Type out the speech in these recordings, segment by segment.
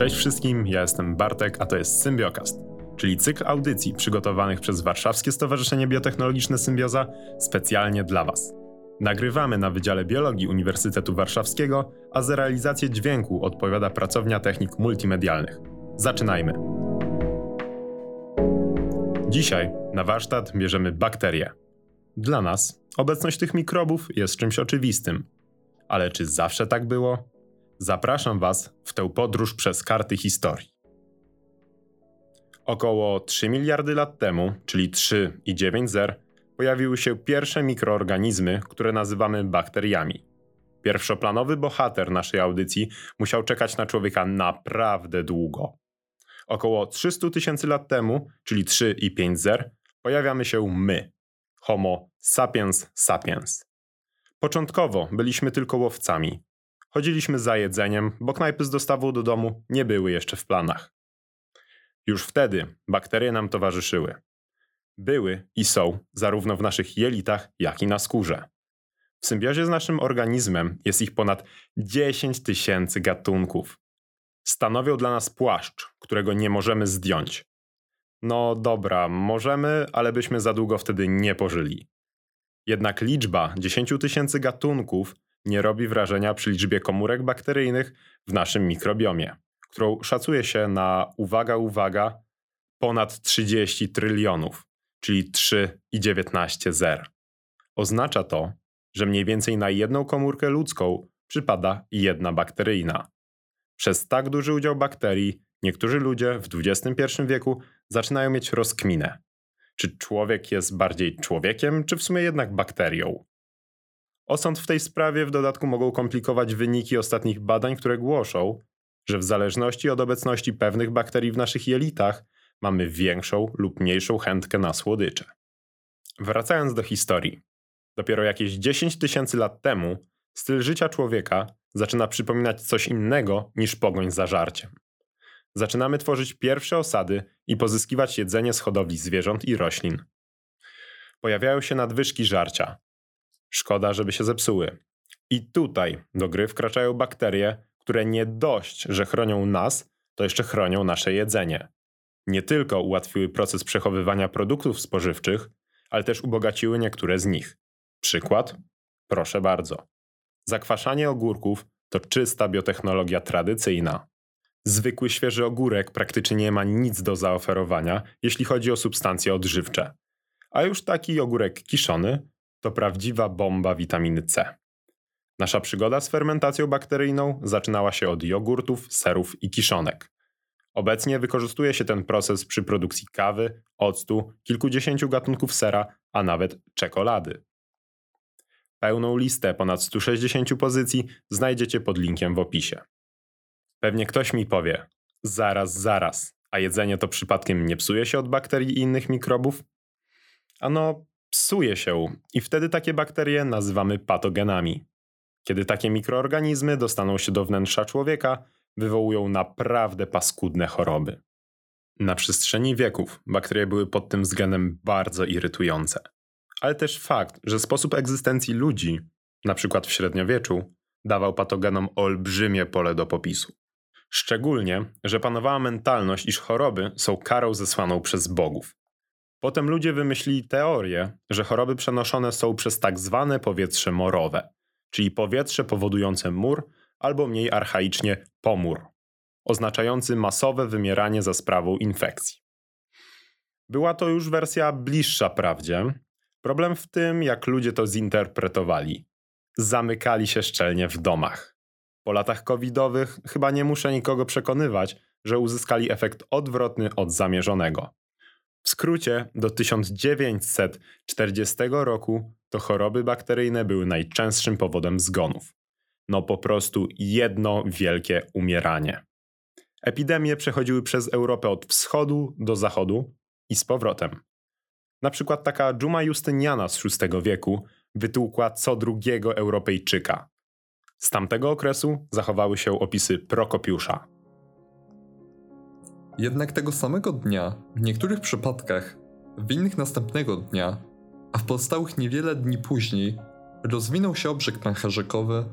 Cześć wszystkim, ja jestem Bartek, a to jest Symbiokast, czyli cykl audycji przygotowanych przez Warszawskie Stowarzyszenie Biotechnologiczne Symbioza specjalnie dla Was. Nagrywamy na Wydziale Biologii Uniwersytetu Warszawskiego, a za realizację dźwięku odpowiada pracownia technik multimedialnych. Zaczynajmy! Dzisiaj na warsztat bierzemy bakterie. Dla nas obecność tych mikrobów jest czymś oczywistym. Ale czy zawsze tak było? Zapraszam Was w tę podróż przez karty historii. Około 3 miliardy lat temu, czyli 3 i 9 zer, pojawiły się pierwsze mikroorganizmy, które nazywamy bakteriami. Pierwszoplanowy bohater naszej audycji musiał czekać na człowieka naprawdę długo. Około 300 tysięcy lat temu, czyli 3 i 5 zer, pojawiamy się my, Homo sapiens sapiens. Początkowo byliśmy tylko łowcami. Chodziliśmy za jedzeniem, bo knajpy z dostawą do domu nie były jeszcze w planach. Już wtedy bakterie nam towarzyszyły. Były i są zarówno w naszych jelitach, jak i na skórze. W symbiozie z naszym organizmem jest ich ponad 10 tysięcy gatunków. Stanowią dla nas płaszcz, którego nie możemy zdjąć. No dobra, możemy, ale byśmy za długo wtedy nie pożyli. Jednak liczba 10 tysięcy gatunków nie robi wrażenia przy liczbie komórek bakteryjnych w naszym mikrobiomie, którą szacuje się na, uwaga, uwaga, ponad 30 trylionów, czyli 3,19 zer. Oznacza to, że mniej więcej na jedną komórkę ludzką przypada jedna bakteryjna. Przez tak duży udział bakterii niektórzy ludzie w XXI wieku zaczynają mieć rozkminę. Czy człowiek jest bardziej człowiekiem, czy w sumie jednak bakterią? Osąd w tej sprawie w dodatku mogą komplikować wyniki ostatnich badań, które głoszą, że w zależności od obecności pewnych bakterii w naszych jelitach mamy większą lub mniejszą chętkę na słodycze. Wracając do historii. Dopiero jakieś 10 tysięcy lat temu styl życia człowieka zaczyna przypominać coś innego niż pogoń za żarciem. Zaczynamy tworzyć pierwsze osady i pozyskiwać jedzenie z hodowli zwierząt i roślin. Pojawiają się nadwyżki żarcia, Szkoda, żeby się zepsuły. I tutaj do gry wkraczają bakterie, które nie dość, że chronią nas, to jeszcze chronią nasze jedzenie. Nie tylko ułatwiły proces przechowywania produktów spożywczych, ale też ubogaciły niektóre z nich. Przykład? Proszę bardzo. Zakwaszanie ogórków to czysta biotechnologia tradycyjna. Zwykły świeży ogórek praktycznie nie ma nic do zaoferowania, jeśli chodzi o substancje odżywcze. A już taki ogórek kiszony to prawdziwa bomba witaminy C. Nasza przygoda z fermentacją bakteryjną zaczynała się od jogurtów, serów i kiszonek. Obecnie wykorzystuje się ten proces przy produkcji kawy, octu, kilkudziesięciu gatunków sera, a nawet czekolady. Pełną listę ponad 160 pozycji znajdziecie pod linkiem w opisie. Pewnie ktoś mi powie: zaraz, zaraz, a jedzenie to przypadkiem nie psuje się od bakterii i innych mikrobów? Ano, psuje się i wtedy takie bakterie nazywamy patogenami. Kiedy takie mikroorganizmy dostaną się do wnętrza człowieka, wywołują naprawdę paskudne choroby. Na przestrzeni wieków bakterie były pod tym względem bardzo irytujące. Ale też fakt, że sposób egzystencji ludzi, na przykład w średniowieczu, dawał patogenom olbrzymie pole do popisu. Szczególnie, że panowała mentalność, iż choroby są karą zesłaną przez bogów. Potem ludzie wymyślili teorię, że choroby przenoszone są przez tak zwane powietrze morowe, czyli powietrze powodujące mur albo mniej archaicznie pomór, oznaczający masowe wymieranie za sprawą infekcji. Była to już wersja bliższa prawdzie. Problem w tym, jak ludzie to zinterpretowali. Zamykali się szczelnie w domach. Po latach covidowych chyba nie muszę nikogo przekonywać, że uzyskali efekt odwrotny od zamierzonego. W skrócie, do 1940 roku to choroby bakteryjne były najczęstszym powodem zgonów. No po prostu jedno wielkie umieranie. Epidemie przechodziły przez Europę od wschodu do zachodu i z powrotem. Na przykład taka dżuma Justyniana z VI wieku wytłukła co drugiego Europejczyka. Z tamtego okresu zachowały się opisy Prokopiusza. Jednak tego samego dnia, w niektórych przypadkach, w innych następnego dnia, a w pozostałych niewiele dni później, rozwinął się obrzeg pęcherzykowy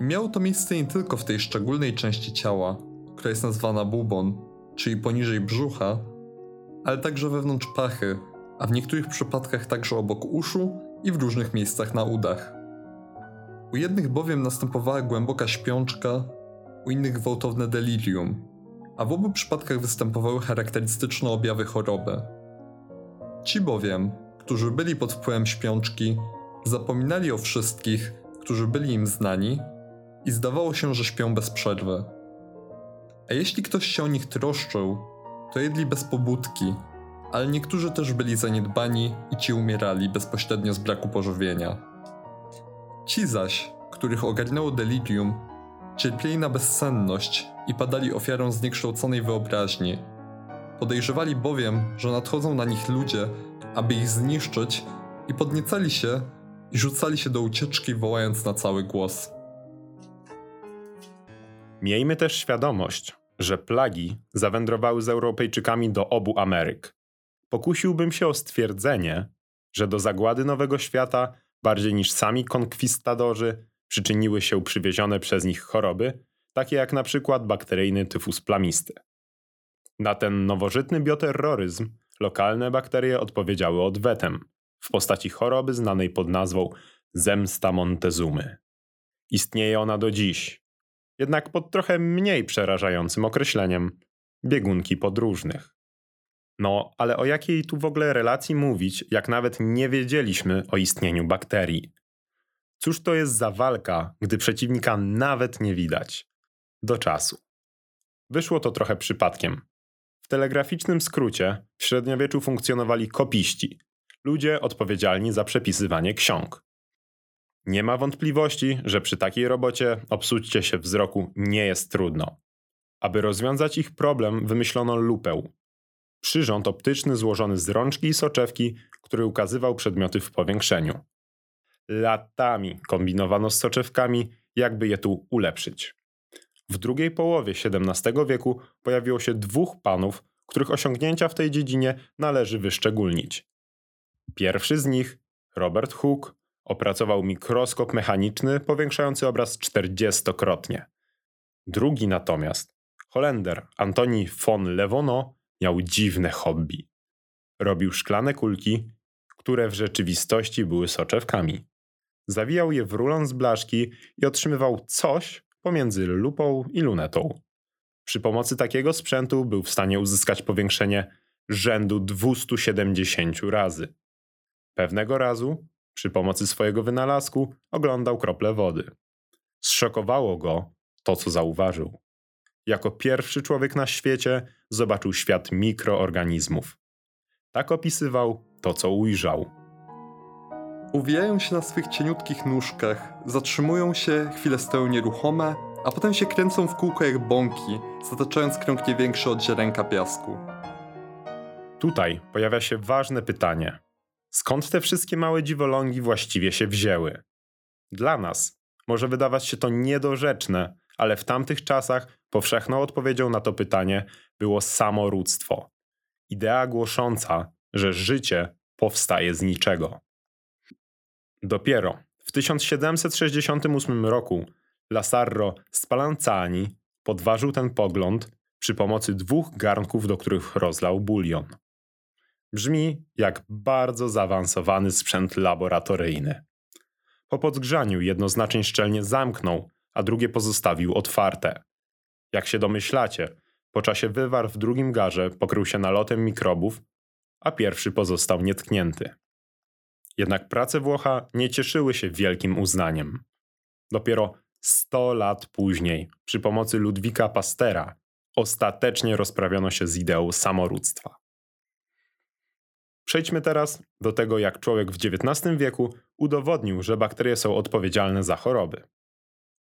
i miało to miejsce nie tylko w tej szczególnej części ciała, która jest nazwana bubon, czyli poniżej brzucha, ale także wewnątrz pachy, a w niektórych przypadkach także obok uszu i w różnych miejscach na udach. U jednych bowiem następowała głęboka śpiączka, u innych gwałtowne delirium, a w obu przypadkach występowały charakterystyczne objawy choroby. Ci bowiem, którzy byli pod wpływem śpiączki, zapominali o wszystkich, którzy byli im znani i zdawało się, że śpią bez przerwy. A jeśli ktoś się o nich troszczył, to jedli bez pobudki, ale niektórzy też byli zaniedbani i ci umierali bezpośrednio z braku pożywienia. Ci zaś, których ogarnęło delirium, cierpieli na bezsenność i padali ofiarą zniekształconej wyobraźni. Podejrzewali bowiem, że nadchodzą na nich ludzie, aby ich zniszczyć i podniecali się i rzucali się do ucieczki, wołając na cały głos. Miejmy też świadomość, że plagi zawędrowały z Europejczykami do obu Ameryk. Pokusiłbym się o stwierdzenie, że do zagłady Nowego Świata bardziej niż sami konkwistadorzy przyczyniły się przywiezione przez nich choroby, takie jak na przykład bakteryjny tyfus plamisty. Na ten nowożytny bioterroryzm lokalne bakterie odpowiedziały odwetem w postaci choroby znanej pod nazwą zemsta Montezumy. Istnieje ona do dziś, jednak pod trochę mniej przerażającym określeniem biegunki podróżnych. No, ale o jakiej tu w ogóle relacji mówić, jak nawet nie wiedzieliśmy o istnieniu bakterii? Cóż to jest za walka, gdy przeciwnika nawet nie widać? Do czasu. Wyszło to trochę przypadkiem. W telegraficznym skrócie w średniowieczu funkcjonowali kopiści, ludzie odpowiedzialni za przepisywanie ksiąg. Nie ma wątpliwości, że przy takiej robocie obsłućcie się wzroku nie jest trudno. Aby rozwiązać ich problem, wymyślono lupę. Przyrząd optyczny złożony z rączki i soczewki, który ukazywał przedmioty w powiększeniu. Latami kombinowano z soczewkami, jakby je tu ulepszyć. W drugiej połowie XVII wieku pojawiło się dwóch panów, których osiągnięcia w tej dziedzinie należy wyszczególnić. Pierwszy z nich, Robert Hooke, opracował mikroskop mechaniczny powiększający obraz 40-krotnie. Drugi natomiast, Holender Antoni von Lewono, miał dziwne hobby. Robił szklane kulki, które w rzeczywistości były soczewkami. Zawijał je w rulon z blaszki i otrzymywał coś pomiędzy lupą i lunetą. Przy pomocy takiego sprzętu był w stanie uzyskać powiększenie rzędu 270 razy. Pewnego razu, przy pomocy swojego wynalazku, oglądał krople wody. Zszokowało go to, co zauważył. Jako pierwszy człowiek na świecie zobaczył świat mikroorganizmów. Tak opisywał to, co ujrzał. Uwijają się na swych cieniutkich nóżkach, zatrzymują się, chwilę stoją nieruchome, a potem się kręcą w kółko jak bąki, zataczając krąg nie większy od ziarenka piasku. Tutaj pojawia się ważne pytanie. Skąd te wszystkie małe dziwolągi właściwie się wzięły? Dla nas może wydawać się to niedorzeczne, ale w tamtych czasach powszechną odpowiedzią na to pytanie było samorództwo. Idea głosząca, że życie powstaje z niczego. Dopiero w 1768 roku Lasarro Spallanzani podważył ten pogląd przy pomocy dwóch garnków, do których rozlał bulion. Brzmi jak bardzo zaawansowany sprzęt laboratoryjny. Po podgrzaniu jedno z naczyń szczelnie zamknął, a drugie pozostawił otwarte. Jak się domyślacie, po czasie wywar w drugim garze pokrył się nalotem mikrobów, a pierwszy pozostał nietknięty. Jednak prace Włocha nie cieszyły się wielkim uznaniem. Dopiero 100 lat później, przy pomocy Ludwika Pastera, ostatecznie rozprawiono się z ideą samorództwa. Przejdźmy teraz do tego, jak człowiek w XIX wieku udowodnił, że bakterie są odpowiedzialne za choroby.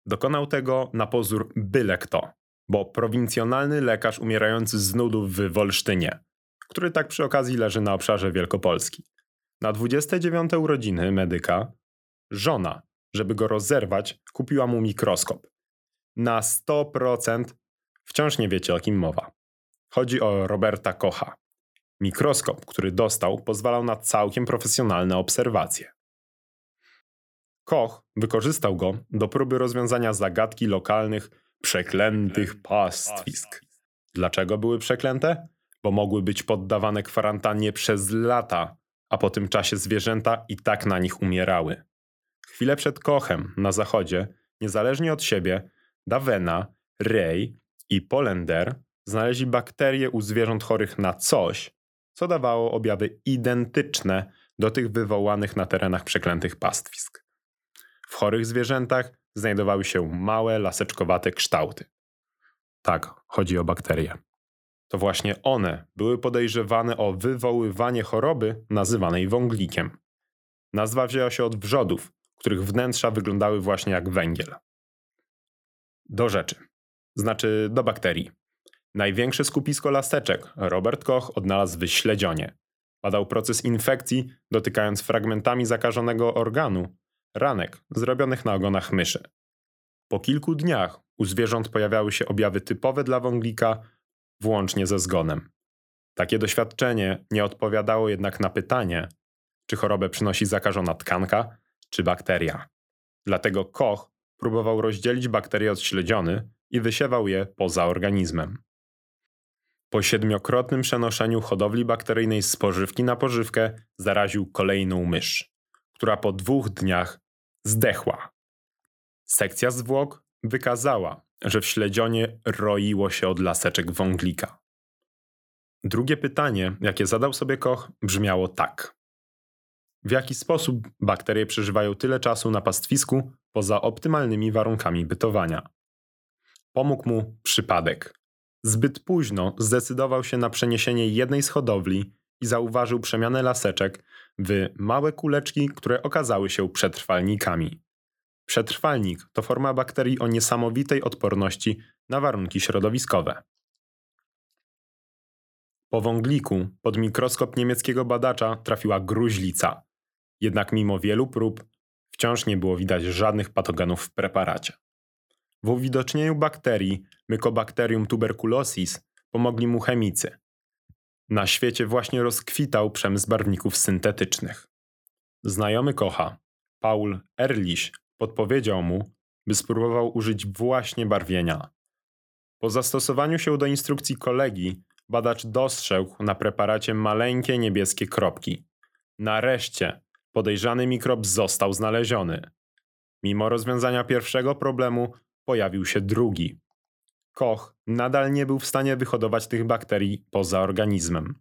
Dokonał tego na pozór byle kto, bo prowincjonalny lekarz umierający z nudów w Wolsztynie, który tak przy okazji leży na obszarze Wielkopolski. Na 29 urodziny medyka żona, żeby go rozerwać, kupiła mu mikroskop. Na 100% wciąż nie wiecie o kim mowa. Chodzi o Roberta Kocha. Mikroskop, który dostał, pozwalał na całkiem profesjonalne obserwacje. Koch wykorzystał go do próby rozwiązania zagadki lokalnych przeklętych pastwisk. Dlaczego były przeklęte? Bo mogły być poddawane kwarantannie przez lata, a po tym czasie zwierzęta i tak na nich umierały. Chwilę przed Kochem na zachodzie, niezależnie od siebie, Davena, Ray i Polender znaleźli bakterie u zwierząt chorych na coś, co dawało objawy identyczne do tych wywołanych na terenach przeklętych pastwisk. W chorych zwierzętach znajdowały się małe, laseczkowate kształty. Tak, chodzi o bakterie. To właśnie one były podejrzewane o wywoływanie choroby nazywanej wąglikiem. Nazwa wzięła się od wrzodów, których wnętrza wyglądały właśnie jak węgiel. Do rzeczy, znaczy do bakterii. Największe skupisko laseczek Robert Koch odnalazł w śledzionie. Badał proces infekcji, dotykając fragmentami zakażonego organu ranek zrobionych na ogonach myszy. Po kilku dniach u zwierząt pojawiały się objawy typowe dla wąglika, włącznie ze zgonem. Takie doświadczenie nie odpowiadało jednak na pytanie, czy chorobę przynosi zakażona tkanka czy bakteria. Dlatego Koch próbował rozdzielić bakterie od śledziony i wysiewał je poza organizmem. Po siedmiokrotnym przenoszeniu hodowli bakteryjnej z spożywki na pożywkę zaraził kolejną mysz, która po dwóch dniach zdechła. Sekcja zwłok wykazała, że w śledzionie roiło się od laseczek wąglika. Drugie pytanie, jakie zadał sobie Koch, brzmiało tak. W jaki sposób bakterie przeżywają tyle czasu na pastwisku poza optymalnymi warunkami bytowania? Pomógł mu przypadek. Zbyt późno zdecydował się na przeniesienie jednej z hodowli i zauważył przemianę laseczek w małe kuleczki, które okazały się przetrwalnikami. Przetrwalnik to forma bakterii o niesamowitej odporności na warunki środowiskowe. Po wągliku pod mikroskop niemieckiego badacza trafiła gruźlica, jednak mimo wielu prób wciąż nie było widać żadnych patogenów w preparacie. W uwidocznieniu bakterii Mycobacterium tuberculosis pomogli mu chemicy. Na świecie właśnie rozkwitał przemysł barwników syntetycznych. Znajomy kocha, Paul Ehrlich, podpowiedział mu, by spróbował użyć właśnie barwienia. Po zastosowaniu się do instrukcji kolegi, badacz dostrzegł na preparacie maleńkie niebieskie kropki. Nareszcie podejrzany mikrob został znaleziony. Mimo rozwiązania pierwszego problemu, pojawił się drugi. Koch nadal nie był w stanie wyhodować tych bakterii poza organizmem.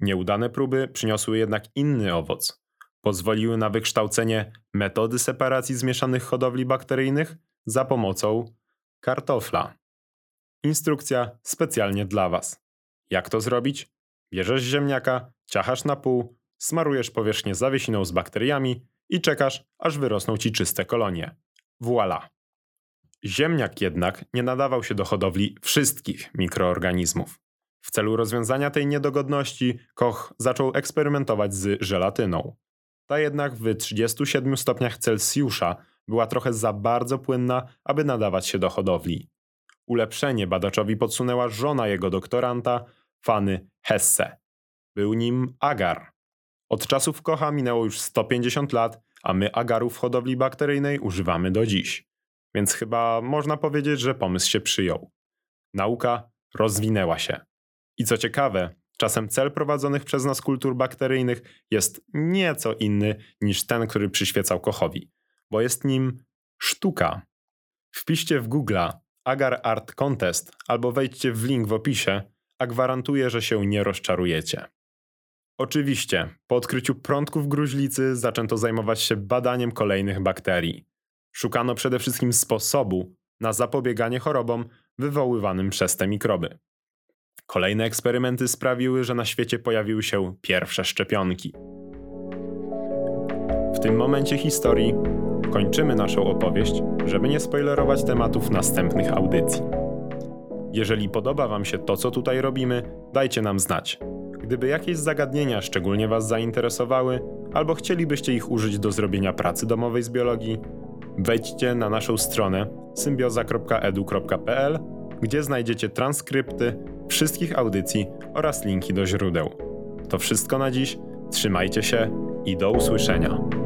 Nieudane próby przyniosły jednak inny owoc. Pozwoliły na wykształcenie metody separacji zmieszanych hodowli bakteryjnych za pomocą kartofla. Instrukcja specjalnie dla Was. Jak to zrobić? Bierzesz ziemniaka, ciachasz na pół, smarujesz powierzchnię zawiesiną z bakteriami i czekasz, aż wyrosną ci czyste kolonie. Voila! Ziemniak jednak nie nadawał się do hodowli wszystkich mikroorganizmów. W celu rozwiązania tej niedogodności Koch zaczął eksperymentować z żelatyną. Ta jednak w 37 stopniach Celsjusza była trochę za bardzo płynna, aby nadawać się do hodowli. Ulepszenie badaczowi podsunęła żona jego doktoranta, Fanny Hesse. Był nim agar. Od czasów Kocha minęło już 150 lat, a my agarów w hodowli bakteryjnej używamy do dziś więc chyba można powiedzieć, że pomysł się przyjął. Nauka rozwinęła się. I co ciekawe, czasem cel prowadzonych przez nas kultur bakteryjnych jest nieco inny niż ten, który przyświecał Kochowi, bo jest nim sztuka. Wpiszcie w Google Agar Art Contest albo wejdźcie w link w opisie, a gwarantuję, że się nie rozczarujecie. Oczywiście, po odkryciu prądków gruźlicy zaczęto zajmować się badaniem kolejnych bakterii. Szukano przede wszystkim sposobu na zapobieganie chorobom wywoływanym przez te mikroby. Kolejne eksperymenty sprawiły, że na świecie pojawiły się pierwsze szczepionki. W tym momencie historii kończymy naszą opowieść, żeby nie spoilerować tematów następnych audycji. Jeżeli podoba Wam się to, co tutaj robimy, dajcie nam znać. Gdyby jakieś zagadnienia szczególnie Was zainteresowały, albo chcielibyście ich użyć do zrobienia pracy domowej z biologii, wejdźcie na naszą stronę symbioza.edu.pl, gdzie znajdziecie transkrypty wszystkich audycji oraz linki do źródeł. To wszystko na dziś. Trzymajcie się i do usłyszenia.